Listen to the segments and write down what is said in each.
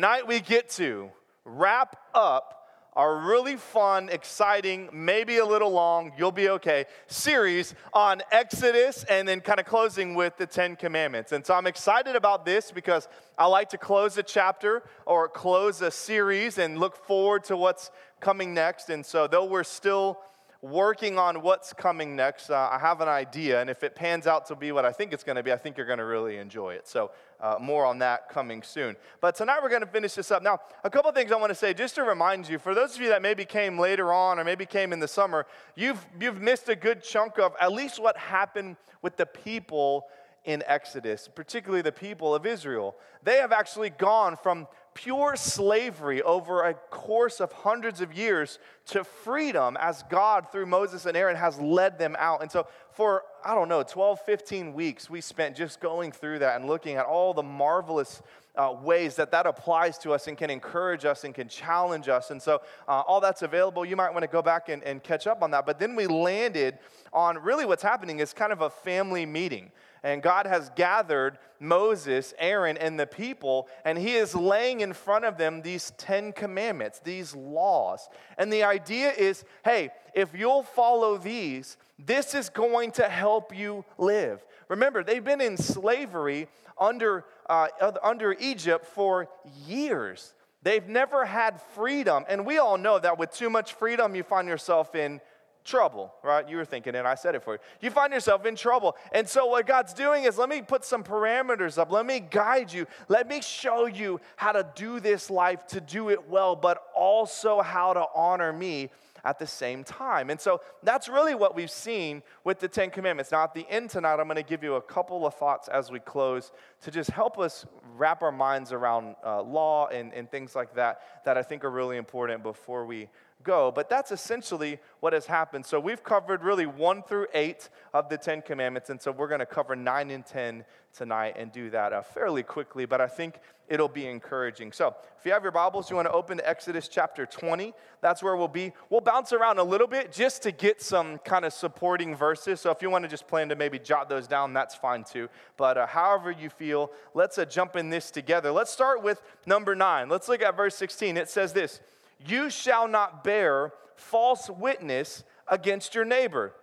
Tonight we get to wrap up our really fun, exciting, maybe a little long, you'll be okay, series on Exodus and then kind of closing with the Ten Commandments. And so I'm excited about this because I like to close a chapter or close a series and look forward to what's coming next. And so, though we're still working on what's coming next. Uh, I have an idea, and if it pans out to be what I think it's going to be, I think you're going to really enjoy it. So, uh, more on that coming soon. But tonight we're going to finish this up. Now, a couple things I want to say just to remind you for those of you that maybe came later on or maybe came in the summer, you've, you've missed a good chunk of at least what happened with the people in Exodus, particularly the people of Israel. They have actually gone from pure slavery over a course of hundreds of years to freedom as God, through Moses and Aaron, has led them out. And so, for I don't know, 12, 15 weeks, we spent just going through that and looking at all the marvelous uh, ways that that applies to us and can encourage us and can challenge us. And so, uh, all that's available. You might want to go back and, and catch up on that. But then we landed on really what's happening is kind of a family meeting. And God has gathered Moses, Aaron, and the people, and He is laying in front of them these Ten Commandments, these laws. And the idea is hey, if you'll follow these, this is going to help you live. Remember, they've been in slavery under, uh, under Egypt for years. They've never had freedom. And we all know that with too much freedom, you find yourself in trouble, right? You were thinking it, I said it for you. You find yourself in trouble. And so, what God's doing is let me put some parameters up, let me guide you, let me show you how to do this life to do it well, but also how to honor me at the same time. And so that's really what we've seen with the Ten Commandments. Now, at the end tonight, I'm going to give you a couple of thoughts as we close to just help us wrap our minds around uh, law and, and things like that that I think are really important before we go. But that's essentially what has happened. So we've covered really one through eight of the Ten Commandments. And so we're going to cover nine and 10 tonight and do that uh, fairly quickly. But I think it'll be encouraging. So if you have your Bibles, you want to open to Exodus chapter 20. That's where we'll be. We'll bounce around a little bit just to get some kind of supporting verses. So if you want to just plan to maybe jot those down, that's fine too. But uh, however you feel, let's uh, jump in this together. Let's start with number nine. Let's look at verse 16. It says this. You shall not bear false witness against your neighbor.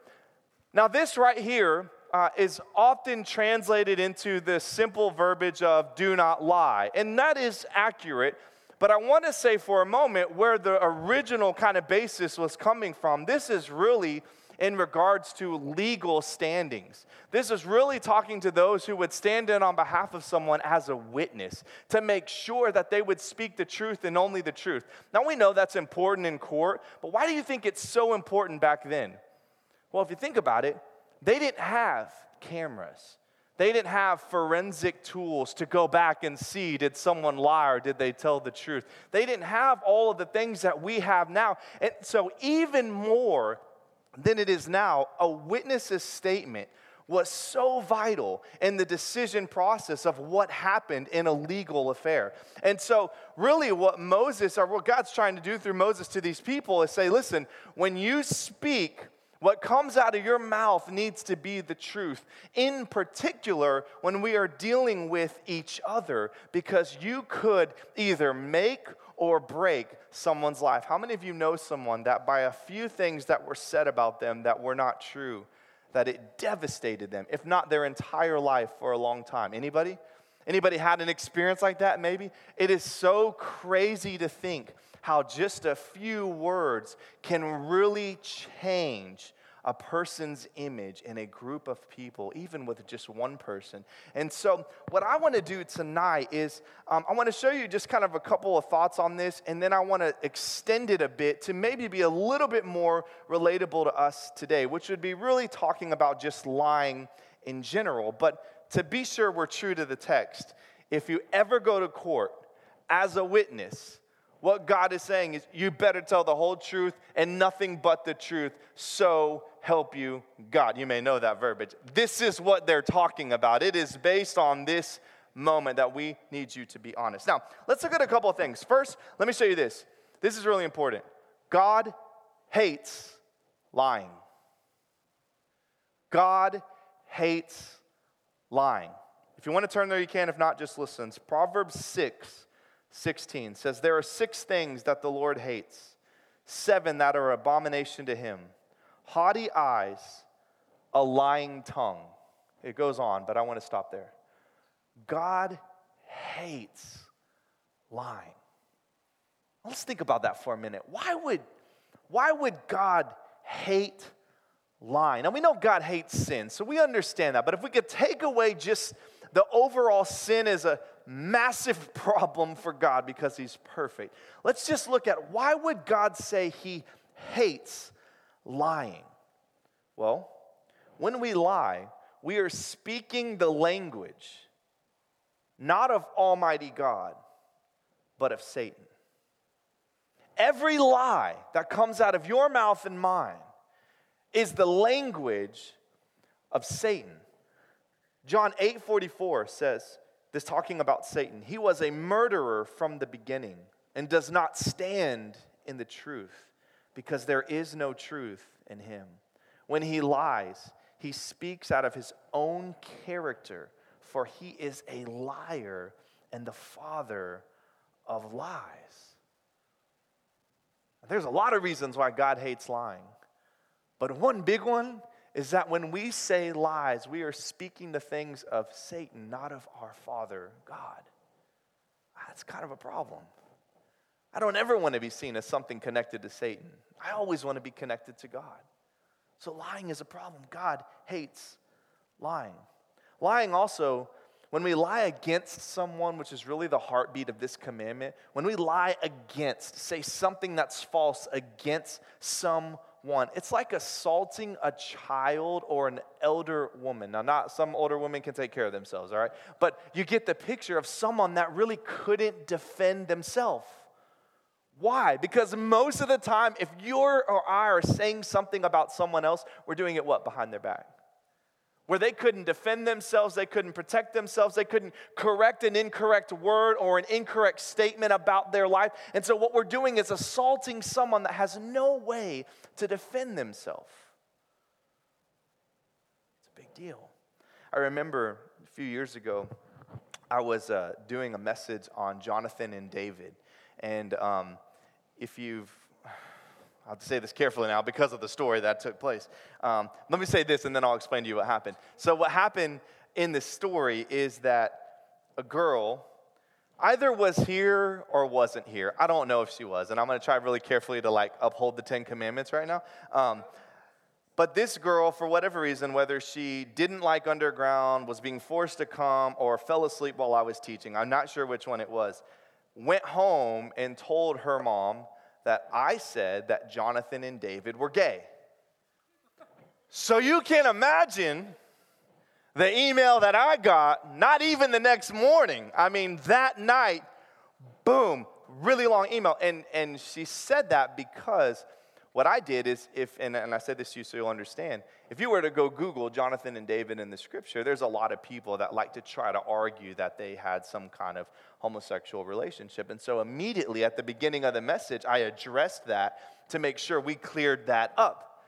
Now, this right here uh, is often translated into the simple verbiage of do not lie. And that is accurate. But I want to say for a moment where the original kind of basis was coming from. This is really in regards to legal standings. This is really talking to those who would stand in on behalf of someone as a witness to make sure that they would speak the truth and only the truth. Now, we know that's important in court, but why do you think it's so important back then? Well, if you think about it, they didn't have cameras. They didn't have forensic tools to go back and see did someone lie or did they tell the truth. They didn't have all of the things that we have now. And so, even more than it is now, a witness's statement was so vital in the decision process of what happened in a legal affair. And so, really, what Moses or what God's trying to do through Moses to these people is say, listen, when you speak, what comes out of your mouth needs to be the truth, in particular when we are dealing with each other, because you could either make or break someone's life. How many of you know someone that by a few things that were said about them that were not true, that it devastated them, if not their entire life for a long time? Anybody? Anybody had an experience like that maybe? It is so crazy to think how just a few words can really change a person's image in a group of people, even with just one person. And so, what I want to do tonight is um, I want to show you just kind of a couple of thoughts on this, and then I want to extend it a bit to maybe be a little bit more relatable to us today, which would be really talking about just lying in general. But to be sure we're true to the text, if you ever go to court as a witness, what God is saying is, you better tell the whole truth and nothing but the truth. So help you God. You may know that verbiage. This is what they're talking about. It is based on this moment that we need you to be honest. Now, let's look at a couple of things. First, let me show you this. This is really important. God hates lying. God hates lying. If you want to turn there, you can. If not, just listen. It's Proverbs 6 16 says, There are six things that the Lord hates, seven that are abomination to him haughty eyes, a lying tongue. It goes on, but I want to stop there. God hates lying. Let's think about that for a minute. Why would, why would God hate lying? Now, we know God hates sin, so we understand that. But if we could take away just the overall sin is a massive problem for God because he's perfect. Let's just look at why would God say he hates lying? Well, when we lie, we are speaking the language not of Almighty God, but of Satan. Every lie that comes out of your mouth and mine is the language of Satan. John 8 44 says, this talking about Satan, he was a murderer from the beginning and does not stand in the truth because there is no truth in him. When he lies, he speaks out of his own character, for he is a liar and the father of lies. There's a lot of reasons why God hates lying, but one big one is that when we say lies, we are speaking the things of Satan, not of our Father God. That's kind of a problem. I don't ever want to be seen as something connected to Satan. I always want to be connected to God. So lying is a problem. God hates lying. Lying also, when we lie against someone, which is really the heartbeat of this commandment, when we lie against, say something that's false against someone, it's like assaulting a child or an elder woman. Now, not some older women can take care of themselves, all right? But you get the picture of someone that really couldn't defend themselves. Why? Because most of the time, if you or I are saying something about someone else, we're doing it what? Behind their back. Where they couldn't defend themselves, they couldn't protect themselves, they couldn't correct an incorrect word or an incorrect statement about their life. And so, what we're doing is assaulting someone that has no way to defend themselves. It's a big deal. I remember a few years ago, I was uh, doing a message on Jonathan and David. And um, if you've, I have to say this carefully now because of the story that took place. Um, let me say this and then I'll explain to you what happened. So, what happened in this story is that a girl either was here or wasn't here. I don't know if she was, and I'm going to try really carefully to like uphold the Ten Commandments right now. Um, but this girl, for whatever reason, whether she didn't like underground, was being forced to come, or fell asleep while I was teaching, I'm not sure which one it was, went home and told her mom that I said that Jonathan and David were gay. So you can imagine the email that I got, not even the next morning. I mean, that night, boom, really long email. And, and she said that because what I did is, if, and, and I said this to you so you'll understand, if you were to go Google Jonathan and David in the scripture, there's a lot of people that like to try to argue that they had some kind of homosexual relationship. And so immediately at the beginning of the message, I addressed that to make sure we cleared that up.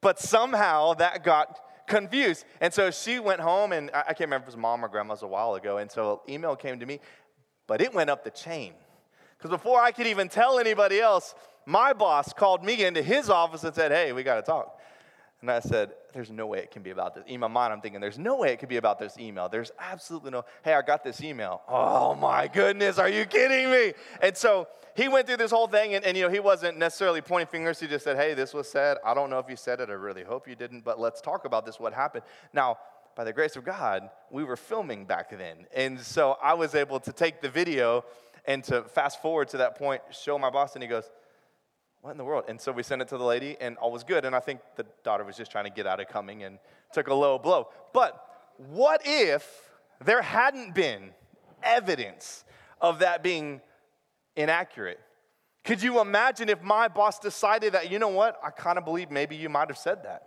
But somehow that got confused. And so she went home, and I can't remember if it was mom or grandma's a while ago. And so an email came to me, but it went up the chain. Because before I could even tell anybody else, my boss called me into his office and said, Hey, we got to talk. And I said, There's no way it can be about this. In my mind, I'm thinking, There's no way it could be about this email. There's absolutely no, hey, I got this email. Oh my goodness, are you kidding me? And so he went through this whole thing, and, and you know, he wasn't necessarily pointing fingers. He just said, Hey, this was said. I don't know if you said it. I really hope you didn't, but let's talk about this, what happened. Now, by the grace of God, we were filming back then. And so I was able to take the video and to fast forward to that point, show my boss, and he goes, what in the world? And so we sent it to the lady, and all was good. And I think the daughter was just trying to get out of coming and took a low blow. But what if there hadn't been evidence of that being inaccurate? Could you imagine if my boss decided that, you know what, I kind of believe maybe you might have said that?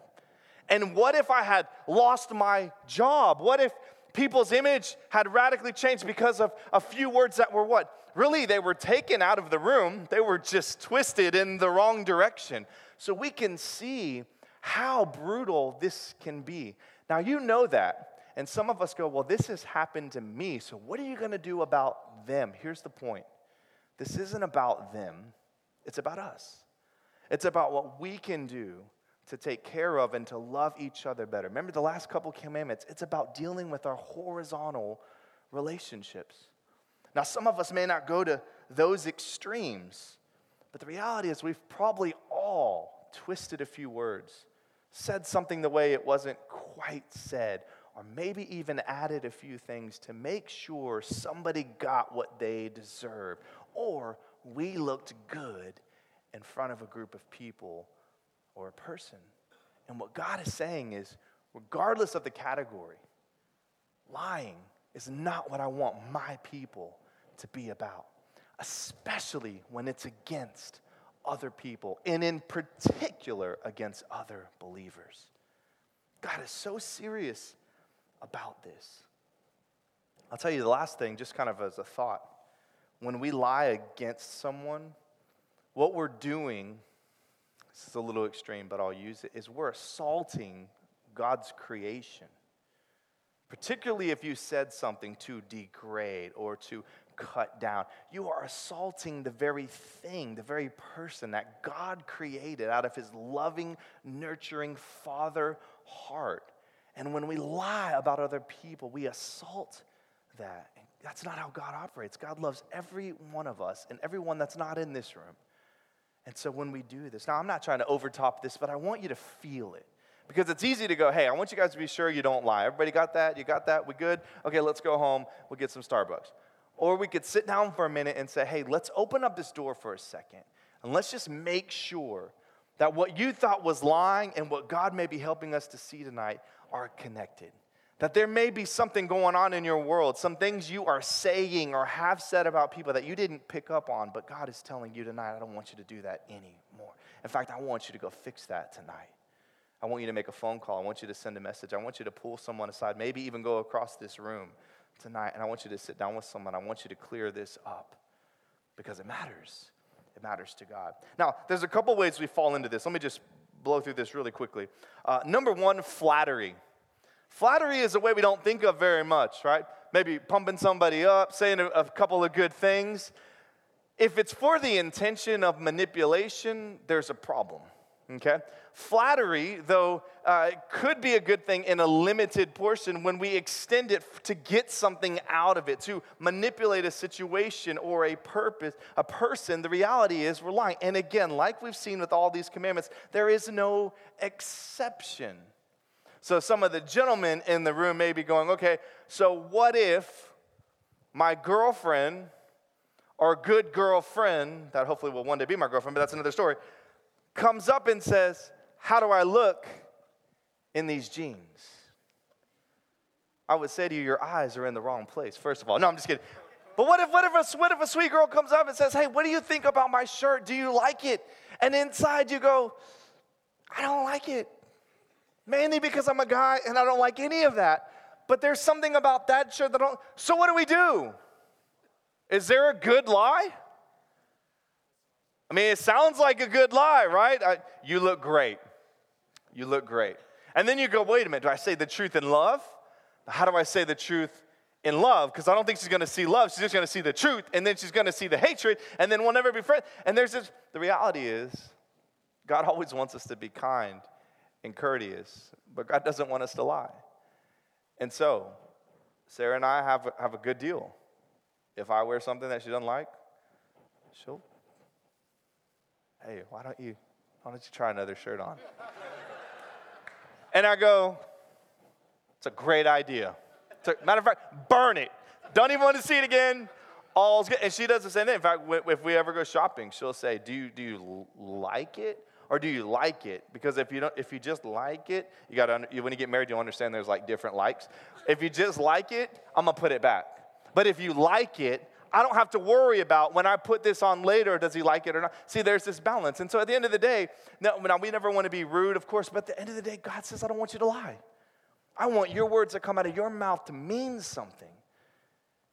And what if I had lost my job? What if people's image had radically changed because of a few words that were what? Really, they were taken out of the room, they were just twisted in the wrong direction. So we can see how brutal this can be. Now, you know that. And some of us go, well, this has happened to me. So what are you going to do about them. Here's the point this isn't about them, it's about us. It's about what we can do to take care of and to love each other better. Remember the last couple commandments? It's about dealing with our horizontal relationships. Now, some of us may not go to those extremes, but the reality is we've probably all twisted a few words, said something the way it wasn't quite said, or maybe even added a few things to make sure somebody got what they deserved, or we looked good in front of a group of people or a person. And what God is saying is, regardless of the category, lying is not what I want my people to be about, especially when it's against other people, and in particular against other believers. God is so serious about this. I'll tell you the last thing, just kind of as a thought. When we lie against someone, what we're doing, this is a little extreme, but I'll use it, is we're assaulting God's creation. Particularly if you said something to degrade or to cut down. You are assaulting the very thing, the very person that God created out of his loving, nurturing Father heart. And when we lie about other people, we assault that. That's not how God operates. God loves every one of us and everyone that's not in this room. And so when we do this, now I'm not trying to overtop this, but I want you to feel it. Because it's easy to go, hey, I want you guys to be sure you don't lie. Everybody got that? You got that? We good? Okay, let's go home. We'll get some Starbucks. Or we could sit down for a minute and say, hey, let's open up this door for a second. And let's just make sure that what you thought was lying and what God may be helping us to see tonight are connected. That there may be something going on in your world, some things you are saying or have said about people that you didn't pick up on, but God is telling you tonight, I don't want you to do that anymore. In fact, I want you to go fix that tonight. I want you to make a phone call. I want you to send a message. I want you to pull someone aside, maybe even go across this room tonight, and I want you to sit down with someone. I want you to clear this up because it matters. It matters to God. Now, there's a couple ways we fall into this. Let me just blow through this really quickly. Uh, number one, flattery. Flattery is a way we don't think of very much, right? Maybe pumping somebody up, saying a, a couple of good things. If it's for the intention of manipulation, there's a problem, okay? Flattery, though, uh, could be a good thing in a limited portion when we extend it to get something out of it, to manipulate a situation or a purpose, a person. The reality is we're lying. And again, like we've seen with all these commandments, there is no exception. So some of the gentlemen in the room may be going, okay, so what if my girlfriend or good girlfriend, that hopefully will one day be my girlfriend, but that's another story, comes up and says, How do I look in these jeans? I would say to you, your eyes are in the wrong place, first of all. No, I'm just kidding. But what if, what if, a, what if a sweet girl comes up and says, Hey, what do you think about my shirt? Do you like it? And inside you go, I don't like it mainly because I'm a guy and I don't like any of that. But there's something about that shirt that I don't. So what do we do? Is there a good lie? I mean, it sounds like a good lie, right? I, you look great. You look great. And then you go, wait a minute, do I say the truth in love? How do I say the truth in love? Because I don't think she's gonna see love. She's just gonna see the truth, and then she's gonna see the hatred, and then we'll never be friends. And there's this, the reality is, God always wants us to be kind and courteous, but God doesn't want us to lie. And so, Sarah and I have, have a good deal. If I wear something that she doesn't like, she'll, hey, why don't you, why don't you try another shirt on? and I go, it's a great idea. A, matter of fact, burn it. Don't even want to see it again. All's good. And she does the same thing. In fact, if we ever go shopping, she'll say, do you, do you like it? or do you like it? Because if you don't, if you just like it, you got to when you get married, you'll understand there's like different likes. If you just like it, I'm gonna put it back. But if you like it, I don't have to worry about when I put this on later, does he like it or not? See, there's this balance. And so at the end of the day, now, now we never want to be rude, of course, but at the end of the day, God says, I don't want you to lie. I want your words that come out of your mouth to mean something.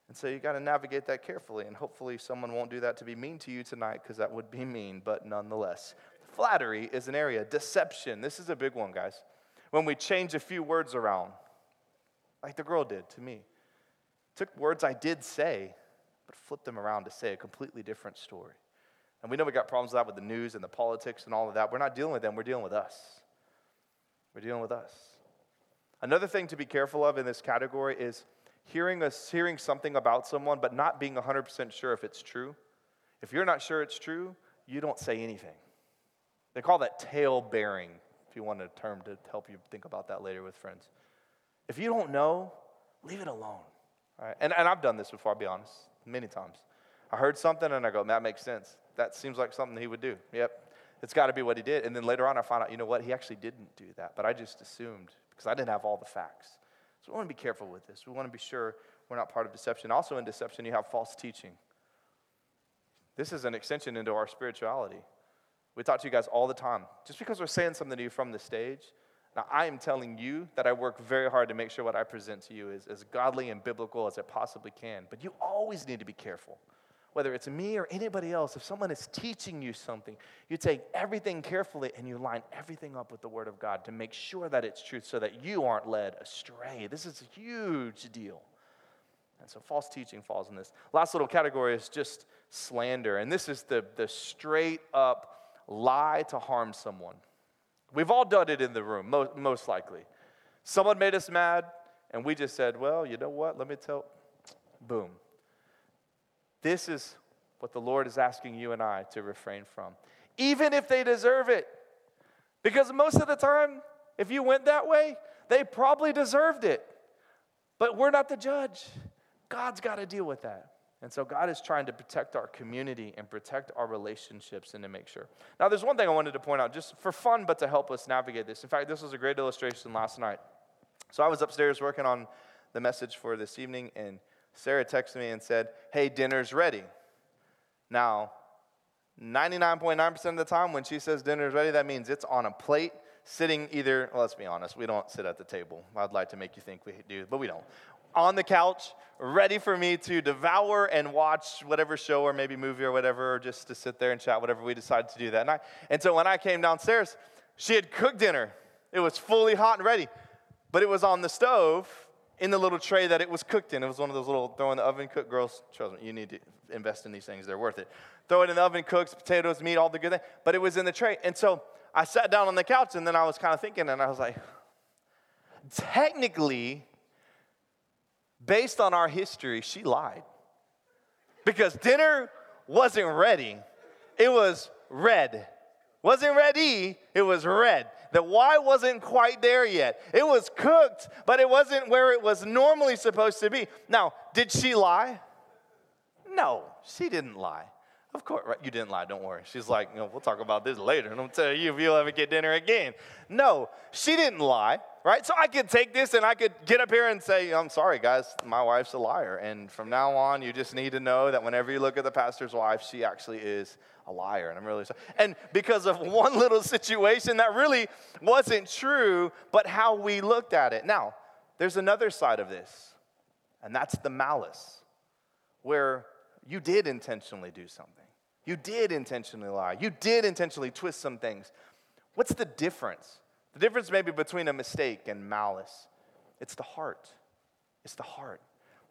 And so you got to navigate that carefully. And hopefully, someone won't do that to be mean to you tonight because that would be mean, but nonetheless. Flattery is an area. Deception, this is a big one, guys. When we change a few words around, like the girl did to me. Took words I did say but flip them around to say a completely different story. And we know we got problems with that with the news and the politics and all of that. We're not dealing with them, we're dealing with us. We're dealing with us. Another thing to be careful of in this category is hearing us hearing something about someone but not being 100% sure if it's true. If you're not sure it's true, you don't say anything. They call that tale bearing, if you want a term to help you think about that later with friends. If you don't know, leave it alone. Right? And, and I've done this before, I'll be honest, many times. I heard something and I go, that makes sense. That seems like something he would do. Yep, it's got to be what he did. And then later on, I find out, you know what, he actually didn't do that. But I just assumed because I didn't have all the facts. So we want to be careful with this. We want to be sure we're not part of deception. Also, in deception, you have false teaching. This is an extension into our spirituality. We talk to you guys all the time. Just because we're saying something to you from the stage, now I am telling you that I work very hard to make sure what I present to you is as godly and biblical as it possibly can. But you always need to be careful. Whether it's me or anybody else, if someone is teaching you something, you take everything carefully and you line everything up with the Word of God to make sure that it's truth so that you aren't led astray. This is a huge deal. And so false teaching falls in this. Last little category is just slander. And this is the, the straight up lie to harm someone. We've all done it in the room, most, likely. Someone made us mad, and we just said, well, you know what? Let me tell. Boom. This is what the Lord is asking you and I to refrain from, even if they deserve it. Because most of the time, if you went that way, they probably deserved it. But we're not the judge. God's got to deal with that. And so God is trying to protect our community and protect our relationships and to make sure. Now, there's one thing I wanted to point out, just for fun, but to help us navigate this. In fact, this was a great illustration last night. So I was upstairs working on the message for this evening, and Sarah texted me and said, Hey, dinner's ready. Now, 99.9% of the time when she says dinner's ready, that means it's on a plate sitting either, well, let's be honest, we don't sit at the table. I'd like to make you think we do, but we don't on the couch, ready for me to devour and watch whatever show or maybe movie or whatever, or just to sit there and chat, whatever we decided to do that night. And so when I came downstairs, she had cooked dinner. It was fully hot and ready, but it was on the stove in the little tray that it was cooked in. It was one of those little throw in the oven cook girls. Trust me, you need to invest in these things, they're worth it. Throw it in the oven, cooks, potatoes, meat, all the good things, but it was in the tray. And so I sat down on the couch and then I was kind of thinking, and I was like, technically, based on our history, she lied. Because dinner wasn't ready, it was red. Wasn't ready, it was red. The why wasn't quite there yet. It was cooked, but it wasn't where it was normally supposed to be. Now, did she lie? No, she didn't lie. Of course, right? You didn't lie, don't worry. She's like, you know, we'll talk about this later, and I'm tell you if you'll ever get dinner again. No, she didn't lie right? So I could take this and I could get up here and say, I'm sorry, guys, my wife's a liar. And from now on, you just need to know that whenever you look at the pastor's wife, she actually is a liar. And I'm really sorry. And because of one little situation that really wasn't true, but how we looked at it. Now, there's another side of this, and that's the malice, where you did intentionally do something. You did intentionally lie. You did intentionally twist some things. What's the difference? The difference maybe between a mistake and malice, it's the heart. It's the heart.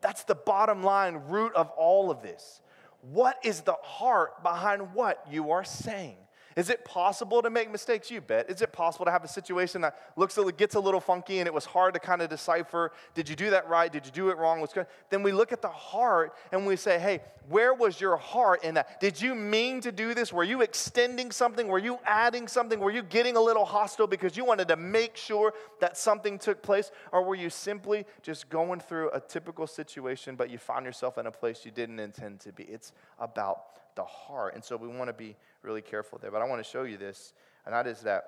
That's the bottom line root of all of this. What is the heart behind what you are saying? Is it possible to make mistakes? You bet. Is it possible to have a situation that looks a, gets a little funky and it was hard to kind of decipher? Did you do that right? Did you do it wrong? What's good? Then we look at the heart and we say, hey, where was your heart in that? Did you mean to do this? Were you extending something? Were you adding something? Were you getting a little hostile because you wanted to make sure that something took place? Or were you simply just going through a typical situation, but you found yourself in a place you didn't intend to be? It's about the heart. And so we want to be really careful there. But I want to show you this, and that is that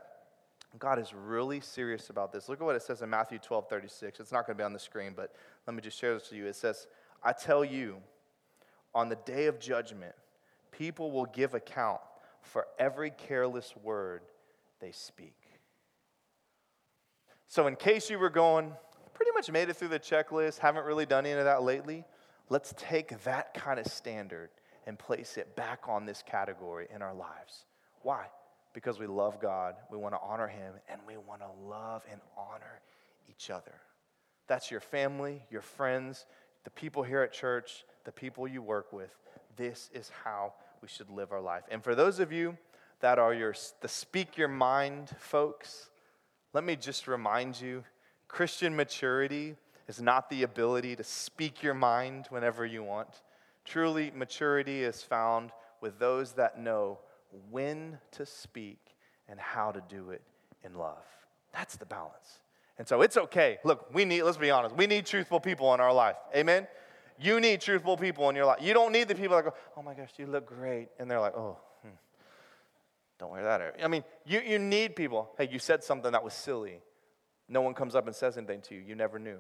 God is really serious about this. Look at what it says in Matthew 12 36. It's not going to be on the screen, but let me just share this with you. It says, I tell you, on the day of judgment, people will give account for every careless word they speak. So, in case you were going, pretty much made it through the checklist, haven't really done any of that lately, let's take that kind of standard and place it back on this category in our lives. Why? Because we love God, we want to honor Him, and we want to love and honor each other. That's your family, your friends, the people here at church, the people you work with. This is how we should live our life. And for those of you that are your, the speak your mind folks, let me just remind you Christian maturity is not the ability to speak your mind whenever you want. Truly, maturity is found with those that know when to speak and how to do it in love. That's the balance. And so it's okay. Look, we need, let's be honest, we need truthful people in our life. Amen? You need truthful people in your life. You don't need the people that go, oh my gosh, you look great. And they're like, oh, hmm, don't wear that. I mean, you, you need people. Hey, you said something that was silly. No one comes up and says anything to you. You never knew.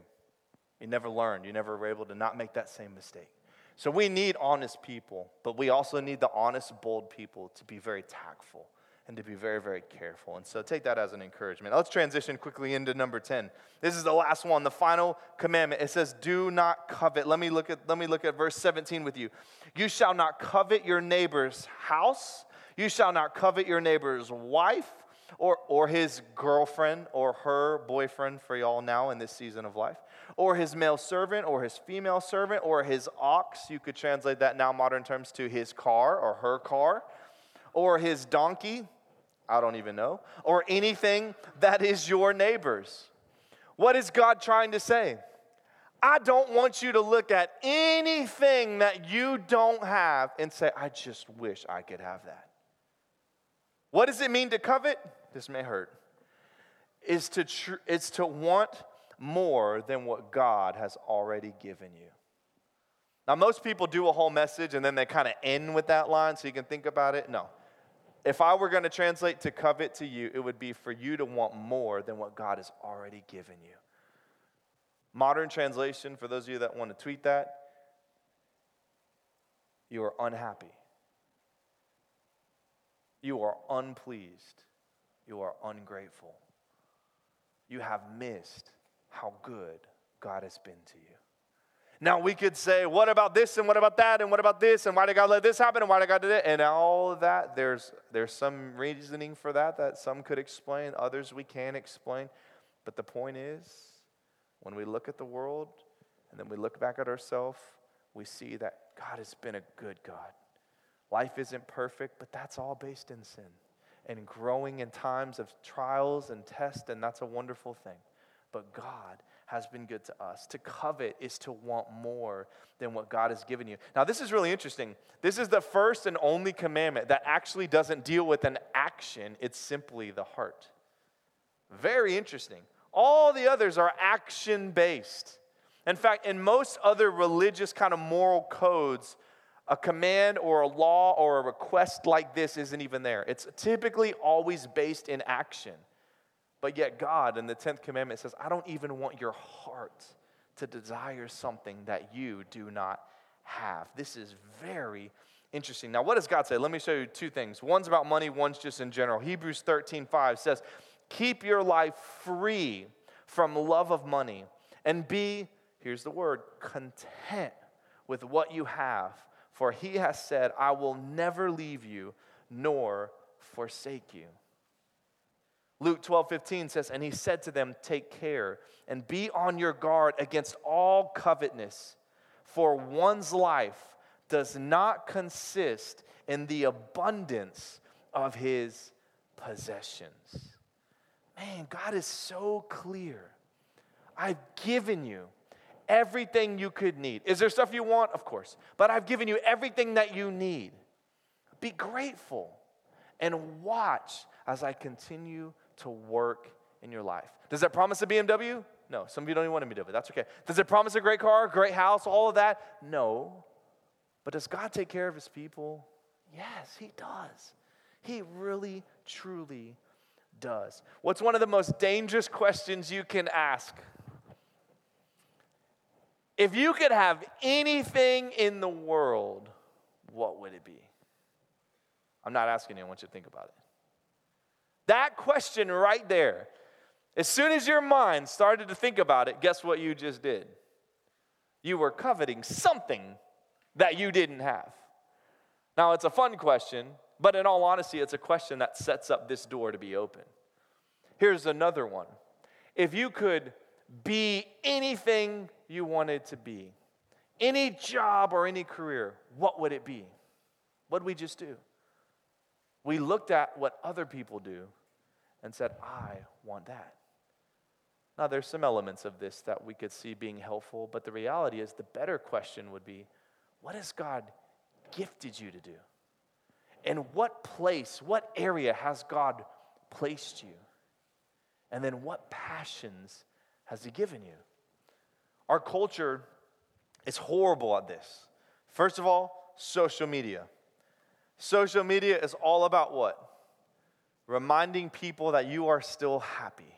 You never learned. You never were able to not make that same mistake. So we need honest people, but we also need the honest, bold people to be very tactful and to be very, very careful. And so take that as an encouragement. Let's transition quickly into number 10. This is the last one, the final commandment. It says, Do not covet. Let me look at, let me look at verse 17 with you. You shall not covet your neighbor's house, you shall not covet your neighbor's wife. Or, or his girlfriend or her boyfriend for y'all now in this season of life or his male servant, or his female servant, or his ox. You could translate that now, modern terms, to his car or her car, or his donkey. I don't even know. Or anything that is your neighbor's. What is God trying to say? I don't want you to look at anything that you don't have and say, I just wish I could have that. What does it mean to covet? This may hurt. Is to tr- it's to want more than what God has already given you. Now, most people do a whole message and then they kind of end with that line so you can think about it. No. If I were going to translate to covet to you, it would be for you to want more than what God has already given you. Modern translation, for those of you that want to tweet that, you are unhappy. You are unpleased. You are ungrateful. You have missed how good God has been to you. Now we could say, what about this and what about that and what about this and why did God let this happen and why did God do that? And all of that, there's there's some reasoning for that that some could explain, others we can't explain. But the point is, when we look at the world and then we look back at ourselves, we see that God has been a good God. Life isn't perfect, but that's all based in sin and growing in times of trials and tests, and that's a wonderful thing but God has been good to us. To covet is to want more than what God has given you. Now, this is really interesting. This is the first and only commandment that actually doesn't deal with an action, it's simply the heart. Very interesting. All the others are action based. In fact, in most other religious kind of moral codes, a command or a law or a request like this isn't even there. It's typically always based in action. But yet, God in the 10th commandment says, I don't even want your heart to desire something that you do not have. This is very interesting. Now, what does God say? Let me show you two things. One's about money, one's just in general. Hebrews 13 5 says, Keep your life free from love of money and be, here's the word, content with what you have. For he has said, I will never leave you nor forsake you. Luke 12, 15 says, And he said to them, Take care and be on your guard against all covetousness, for one's life does not consist in the abundance of his possessions. Man, God is so clear. I've given you everything you could need. Is there stuff you want? Of course. But I've given you everything that you need. Be grateful and watch as I continue to work in your life. Does that promise a BMW? No. Some of you don't even want a BMW. That's okay. Does it promise a great car, great house, all of that? No. But does God take care of his people? Yes, he does. He really, truly does. What's one of the most dangerous questions you can ask? If you could have anything in the world, what would it be? I'm not asking you, I want you to think about it. That question right there, as soon as your mind started to think about it, guess what you just did? You were coveting something that you didn't have. Now, it's a fun question, but in all honesty, it's a question that sets up this door to be open. Here's another one. If you could be anything you wanted to be, any job or any career, what would it be? What did we just do? We looked at what other people do and said, I want that. Now, there's some elements of this that we could see being helpful, but the reality is the better question would be what has God gifted you to do? And what place, what area has God placed you? And then what passions has He given you? Our culture is horrible at this. First of all, social media. Social media is all about what? Reminding people that you are still happy.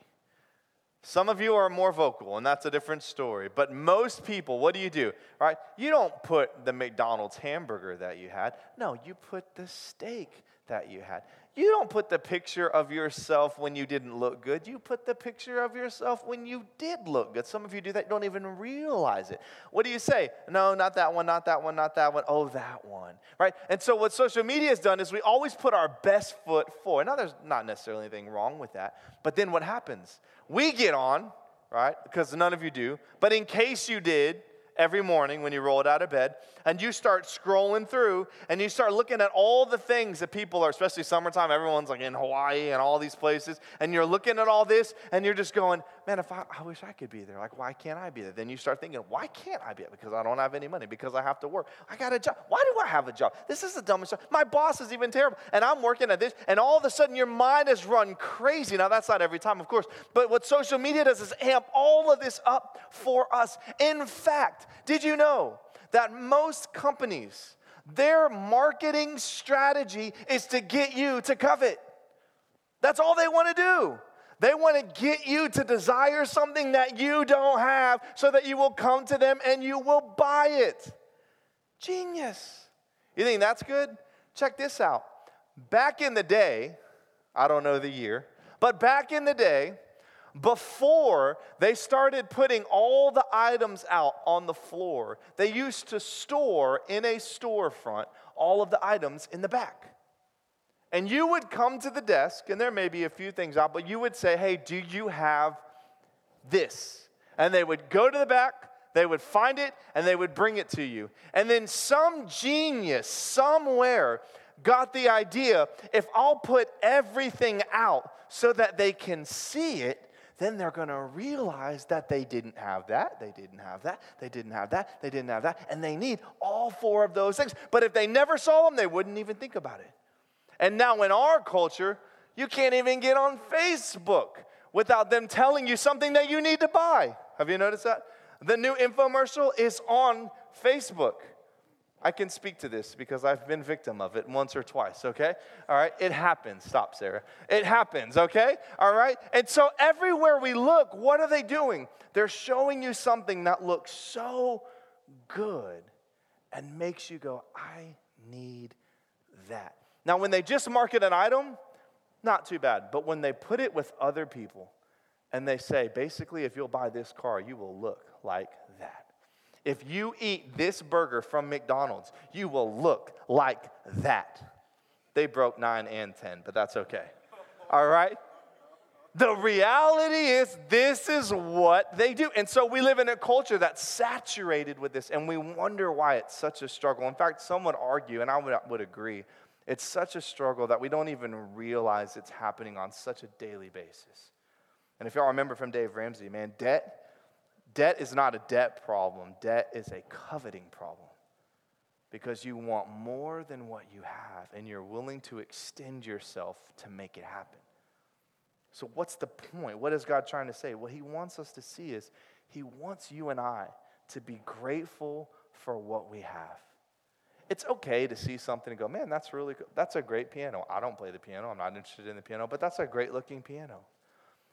Some of you are more vocal, and that's a different story. But most people, what do you do? Right? You don't put the McDonald's hamburger that you had. No, you put the steak that you had. You don't put the picture of yourself when you didn't look good. You put the picture of yourself when you did look good. Some of you do that, you don't even realize it. What do you say? No, not that one, not that one, not that one. Oh, that one. Right? And so, what social media has done is we always put our best foot forward. Now, there's not necessarily anything wrong with that. But then what happens? We get on, right? Because none of you do. But in case you did, every morning when you roll out of bed and you start scrolling through and you start looking at all the things that people are, especially summertime, everyone's like in Hawaii and all these places, and you're looking at all this and you're just going, man, if I, I wish I could be there. Like, why can't I be there? Then you start thinking, why can't I be there? Because I don't have any money, because I have to work. I got a job. Why do I have a job? This is the dumbest job. My boss is even terrible, and I'm working at this, and all of a sudden your mind is run crazy. Now, that's not every time, of course, but what social media does is amp all of this up for us. In fact, did you know that most companies, their marketing strategy is to get you to covet? That's all they want to do. They want to get you to desire something that you don't have so that you will come to them and you will buy it. Genius. You think that's good? Check this out. Back in the day, I don't know the year, but back in the day, before they started putting all the items out on the floor, they used to store in a storefront all of the items in the back. And you would come to the desk, and there may be a few things out, but you would say, Hey, do you have this? And they would go to the back, they would find it, and they would bring it to you. And then some genius somewhere got the idea if I'll put everything out so that they can see it, then they're going to realize that they didn't have that, they didn't have that, they didn't have that, they didn't have that, and they need all four of those things. But if they never saw them, they wouldn't even think about it. And now in our culture, you can't even get on Facebook without them telling you something that you need to buy. Have you noticed that? The new infomercial is on Facebook. I can speak to this because I've been victim of it once or twice, okay? All right, it happens. Stop, Sarah. It happens, okay? All right? And so everywhere we look, what are they doing? They're showing you something that looks so good and makes you go, I need that. Now, when they just market an item, not too bad. But when they put it with other people and they say, basically, if you'll buy this car, you will look like that. If you eat this burger from McDonald's, you will look like that. They broke nine and 10, but that's okay. All right? The reality is, this is what they do. And so we live in a culture that's saturated with this, and we wonder why it's such a struggle. In fact, some would argue, and I would, would agree, it's such a struggle that we don't even realize it's happening on such a daily basis. And if y'all remember from Dave Ramsey, man, debt, debt is not a debt problem. Debt is a coveting problem. Because you want more than what you have, and you're willing to extend yourself to make it happen. So, what's the point? What is God trying to say? What He wants us to see is He wants you and I to be grateful for what we have it's okay to see something and go, man, that's really good. That's a great piano. I don't play the piano. I'm not interested in the piano, but that's a great looking piano.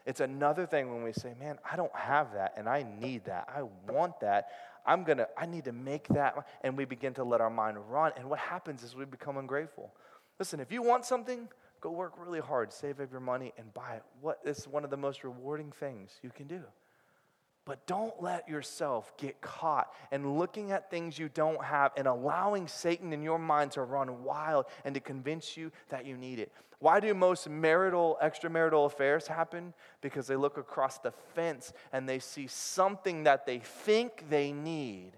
It's another thing when we say, man, I don't have that and I need that. I want that. I'm going to, I need to make that. And we begin to let our mind run. And what happens is we become ungrateful. Listen, if you want something, go work really hard, save up your money, and buy it. What is one of the most rewarding things you can do? But don't let yourself get caught in looking at things you don't have and allowing Satan in your mind to run wild and to convince you that you need it. Why do most marital, extramarital affairs happen? Because they look across the fence and they see something that they think they need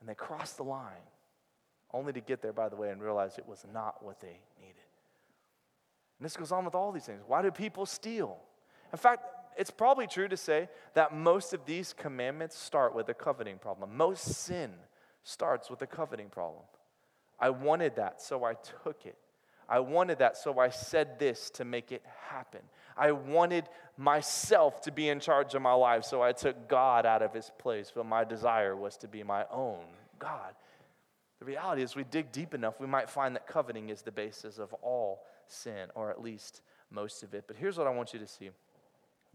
And they cross the line, only to get there, by the way, and realize it was not what they needed. And this goes on with all these things. Why do people steal? In fact, it's probably true to say that most of these commandments start with a coveting problem. Most sin starts with a coveting problem. I wanted that, so I took it. I wanted that, so I said this to make it happen. I wanted myself to be in charge of my life, so I took God out of his place, but my desire was to be my own God. The reality is, we dig deep enough, we might find that coveting is the basis of all sin, or at least most of it. But here's what I want you to see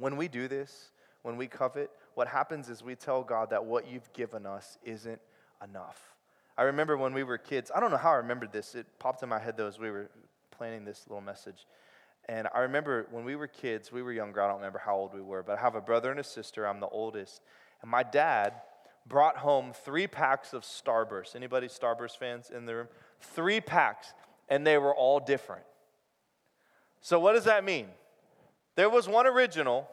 when we do this, when we covet, what happens is we tell God that what you've given us isn't enough. I remember when we were kids, I don't know how I remembered this. It popped in my head though as we were planning this little message. And I remember when we were kids, we were younger, I don't remember how old we were, but I have a brother and a sister, I'm the oldest. And my dad brought home three packs of Starburst. Anybody Starburst fans in the room? Three packs, and they were all different. So what does that mean? There was one original,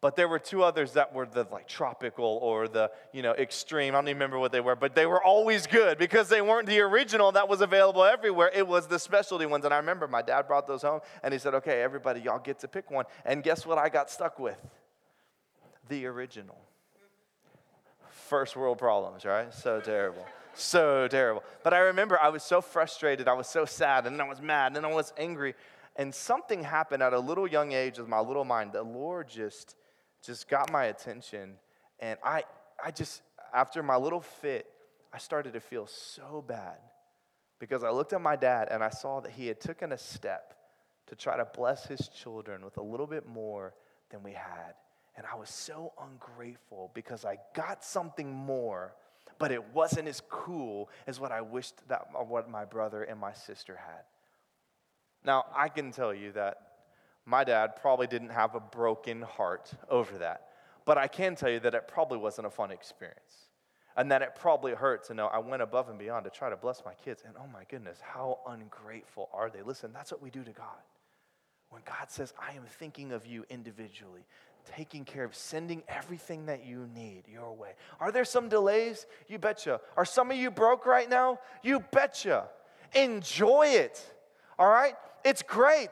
but there were two others that were the like tropical or the you know extreme. I don't even remember what they were but they were always good because they weren't the original that was available everywhere. It was the specialty ones. And i remember my dad brought those home and he said okay everybody y'all get to pick one. And guess what i got stuck with? The original. First world problems right? So terrible. So terrible. But i remember i was so frustrated. I was so sad. And then i was mad. And then i was angry and something happened at a little young age with my little mind the lord just just got my attention. And I, I just, after my little fit, I started to feel so bad because I looked at my dad and I saw that he had taken a step to try to bless his children with a little bit more than we had. And I was so ungrateful because I got something more, but it wasn't as cool as what I wished that what my brother and my sister had. Now, I can tell you that my dad probably didn't have a broken heart over that. But I can tell you that it probably wasn't a fun experience. And that it probably hurt to know I went above and beyond to try to bless my kids. And oh my goodness, how ungrateful are they? Listen, that's what we do to God. When God says, I am thinking of you individually, taking care of, sending everything that you need your way. Are there some delays? You betcha. Are some of you broke right now? You betcha. Enjoy it. All right? It's great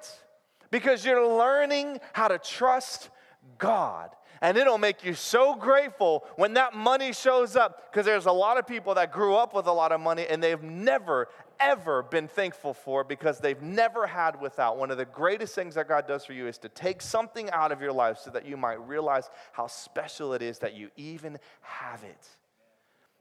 because you're learning how to trust God. And it'll make you so grateful when that money shows up because there's a lot of people that grew up with a lot of money and they've never, ever been thankful for because they've never had without. One of the greatest things that God does for you is to take something out of your life so that you might realize how special it is that you even have it.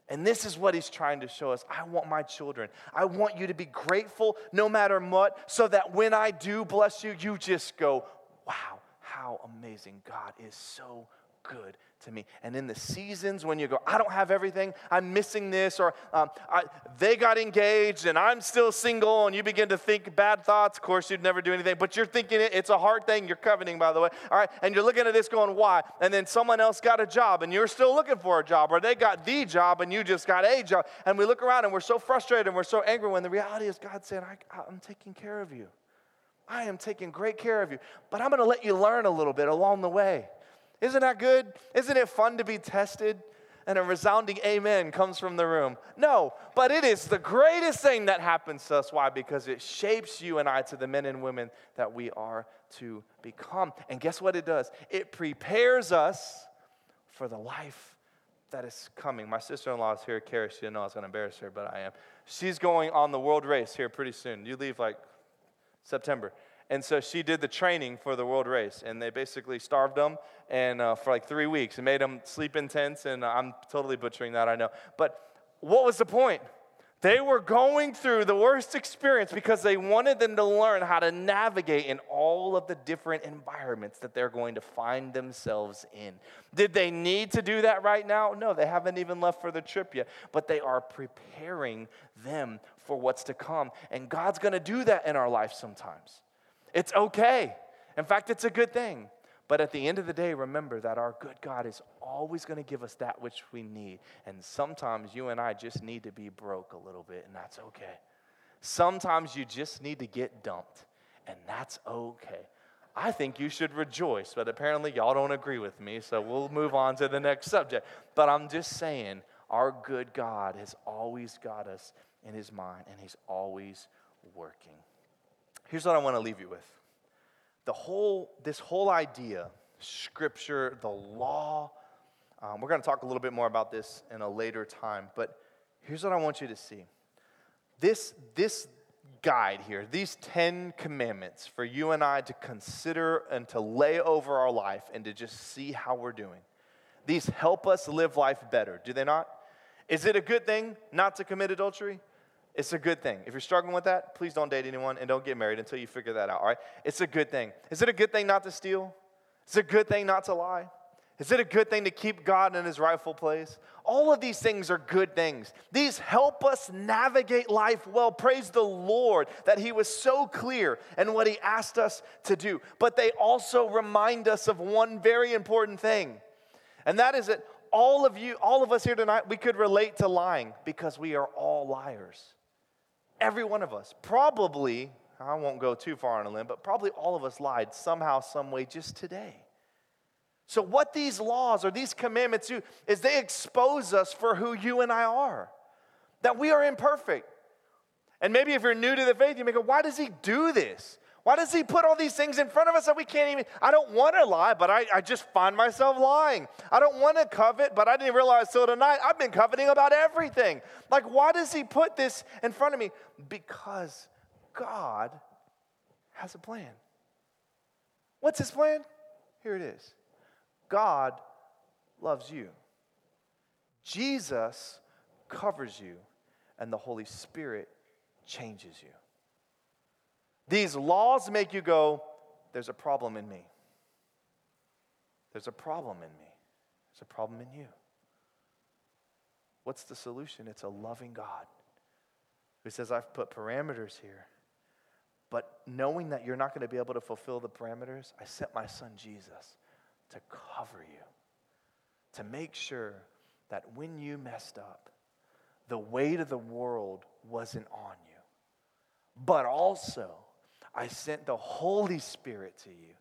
And this is what he's trying to show us. I want my children. I want you to be grateful no matter what, so that when I do bless you, you just go, wow, how amazing. God is so good to me. And in the seasons when you go, I don't have everything, I'm missing this, or um, I, they got engaged and I'm still single, and you begin to think bad thoughts. Of course, you'd never do anything, but you're thinking it, it's a hard thing. You're coveting, by the way. All right. And you're looking at this going, why? And then someone else got a job and you're still looking for a job, or they got the job and you just got a job. And we look around and we're so frustrated and we're so angry when the reality is God saying, I'm taking care of you. I am taking great care of you, but I'm going to let you learn a little bit along the way. Isn't that good? Isn't it fun to be tested? And a resounding amen comes from the room. No, but it is the greatest thing that happens to us. Why? Because it shapes you and I to the men and women that we are to become. And guess what it does? It prepares us for the life that is coming. My sister in law is here, Carrie. She didn't know I was going to embarrass her, but I am. She's going on the world race here pretty soon. You leave like September. And so she did the training for the world race, and they basically starved them and uh, for like three weeks and made them sleep in tents. And I'm totally butchering that, I know. But what was the point? They were going through the worst experience because they wanted them to learn how to navigate in all of the different environments that they're going to find themselves in. Did they need to do that right now? No, they haven't even left for the trip yet, but they are preparing them for what's to come. And God's going to do that in our life sometimes. It's okay. In fact, it's a good thing. But at the end of the day, remember that our good God is always going to give us that which we need. And sometimes you and I just need to be broke a little bit, and that's okay. Sometimes you just need to get dumped, and that's okay. I think you should rejoice, but apparently y'all don't agree with me, so we'll move on to the next subject. But I'm just saying, Our good God has always got us in his mind, and he's always working. Here's what I want to leave you with. The whole, this whole idea, scripture, the law, um, we're going to talk a little bit more about this in a later time, but here's what I want you to see. This, this guide here, these 10 commandments for you and I to consider and to lay over our life and to just see how we're doing. These help us live life better, do they not? Is it a good thing not to commit adultery? It's a good thing. If you're struggling with that, please don't date anyone and don't get married until you figure that out, all right? It's a good thing. Is it a good thing not to steal? Is it a good thing not to lie? Is it a good thing to keep God in his rightful place? All of these things are good things. These help us navigate life well. Praise the Lord that he was so clear in what he asked us to do. But they also remind us of one very important thing. And that is that all of you, all of us here tonight, we could relate to lying because we are all liars. Every one of us. Probably, I won't go too far on a limb, but probably all of us lied somehow, some way just today. So, what these laws or these commandments do is they expose us for who you and I are, that we are imperfect. And maybe if you're new to the faith, you may go, Why does he do this? Why does he put all these things in front of us that we can't even? I don't want to lie, but I, I just find myself lying. I don't want to covet, but I didn't realize till tonight I've been coveting about everything. Like, why does he put this in front of me? Because God has a plan. What's his plan? Here it is. God loves you. Jesus covers you, and the Holy Spirit changes you. These laws make you go, there's a problem in me. There's a problem in me. There's a problem in you. What's the solution? It's a loving God who says, I've put parameters here. But knowing that you're not going to be able to fulfill the parameters, I sent my son Jesus to cover you, to make sure that when you messed up, the weight of the world wasn't on you. But also, I sent the Holy Spirit to you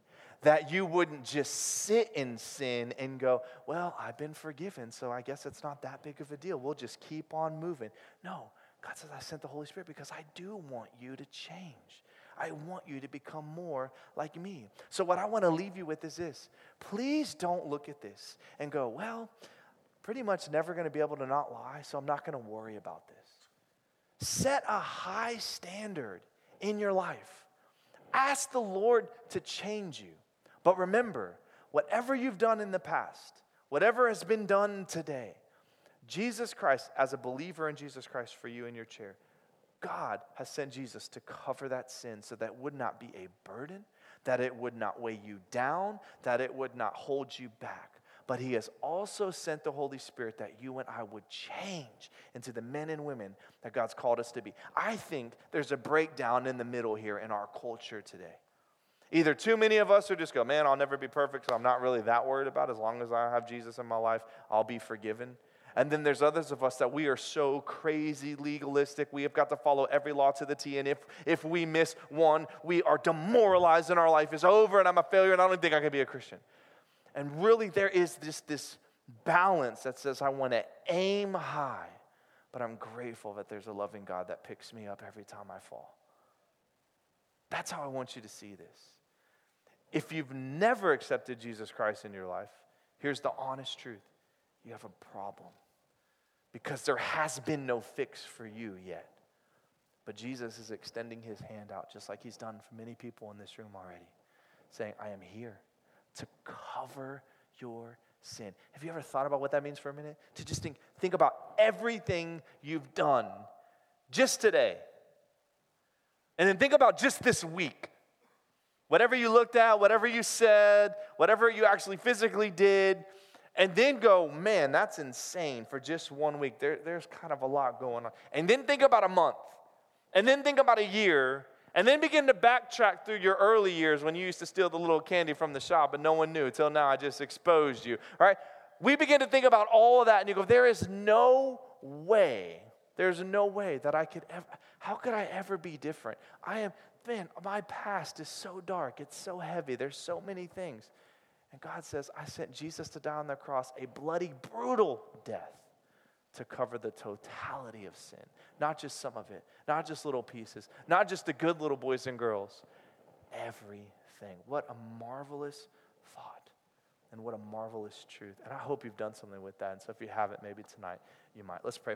that you wouldn't just sit in sin and go, Well, I've been forgiven, so I guess it's not that big of a deal. We'll just keep on moving. No, God says, I sent the Holy Spirit because I do want you to change. I want you to become more like me. So, what I want to leave you with is this please don't look at this and go, well, pretty much never going to be able to not lie, so I'm not going to worry about this. Set a high standard in your life. Ask the Lord to change you. But remember, whatever you've done in the past, whatever has been done today, Jesus Christ, as a believer in Jesus Christ for you in your chair, God has sent Jesus to cover that sin so that would not be a burden, that it would not weigh you down, that it would not hold you back. But He has also sent the Holy Spirit that you and I would change into the men and women that God's called us to be. I think there's a breakdown in the middle here in our culture today. Either too many of us are just go, man, I'll never be perfect, so I'm not really that worried about it. As long as I have Jesus in my life, I'll be forgiven. And then there's others of us that we are so crazy legalistic. We have got to follow every law to the T. And if, if we miss one, we are demoralized and our life is over and I'm a failure and I don't think I can be a Christian. And really, there is this, this balance that says, I want to aim high, but I'm grateful that there's a loving God that picks me up every time I fall. That's how I want you to see this. If you've never accepted Jesus Christ in your life, here's the honest truth you have a problem because there has been no fix for you yet. But Jesus is extending his hand out, just like he's done for many people in this room already, saying, I am here to cover your sin. Have you ever thought about what that means for a minute? To just think, think about everything you've done just today. And then think about just this week. Whatever you looked at, whatever you said, whatever you actually physically did, and then go, man, that's insane for just one week. There, there's kind of a lot going on. And then think about a month, and then think about a year, and then begin to backtrack through your early years when you used to steal the little candy from the shop and no one knew until now I just exposed you. All right? We begin to think about all of that, and you go, there is no way, there's no way that I could ever, how could I ever be different? I am, man, my past is so dark, it's so heavy, there's so many things. And God says, I sent Jesus to die on the cross, a bloody, brutal death, to cover the totality of sin, not just some of it, not just little pieces, not just the good little boys and girls, everything. What a marvelous thought and what a marvelous truth. And I hope you've done something with that. And so if you haven't, maybe tonight you might. Let's pray.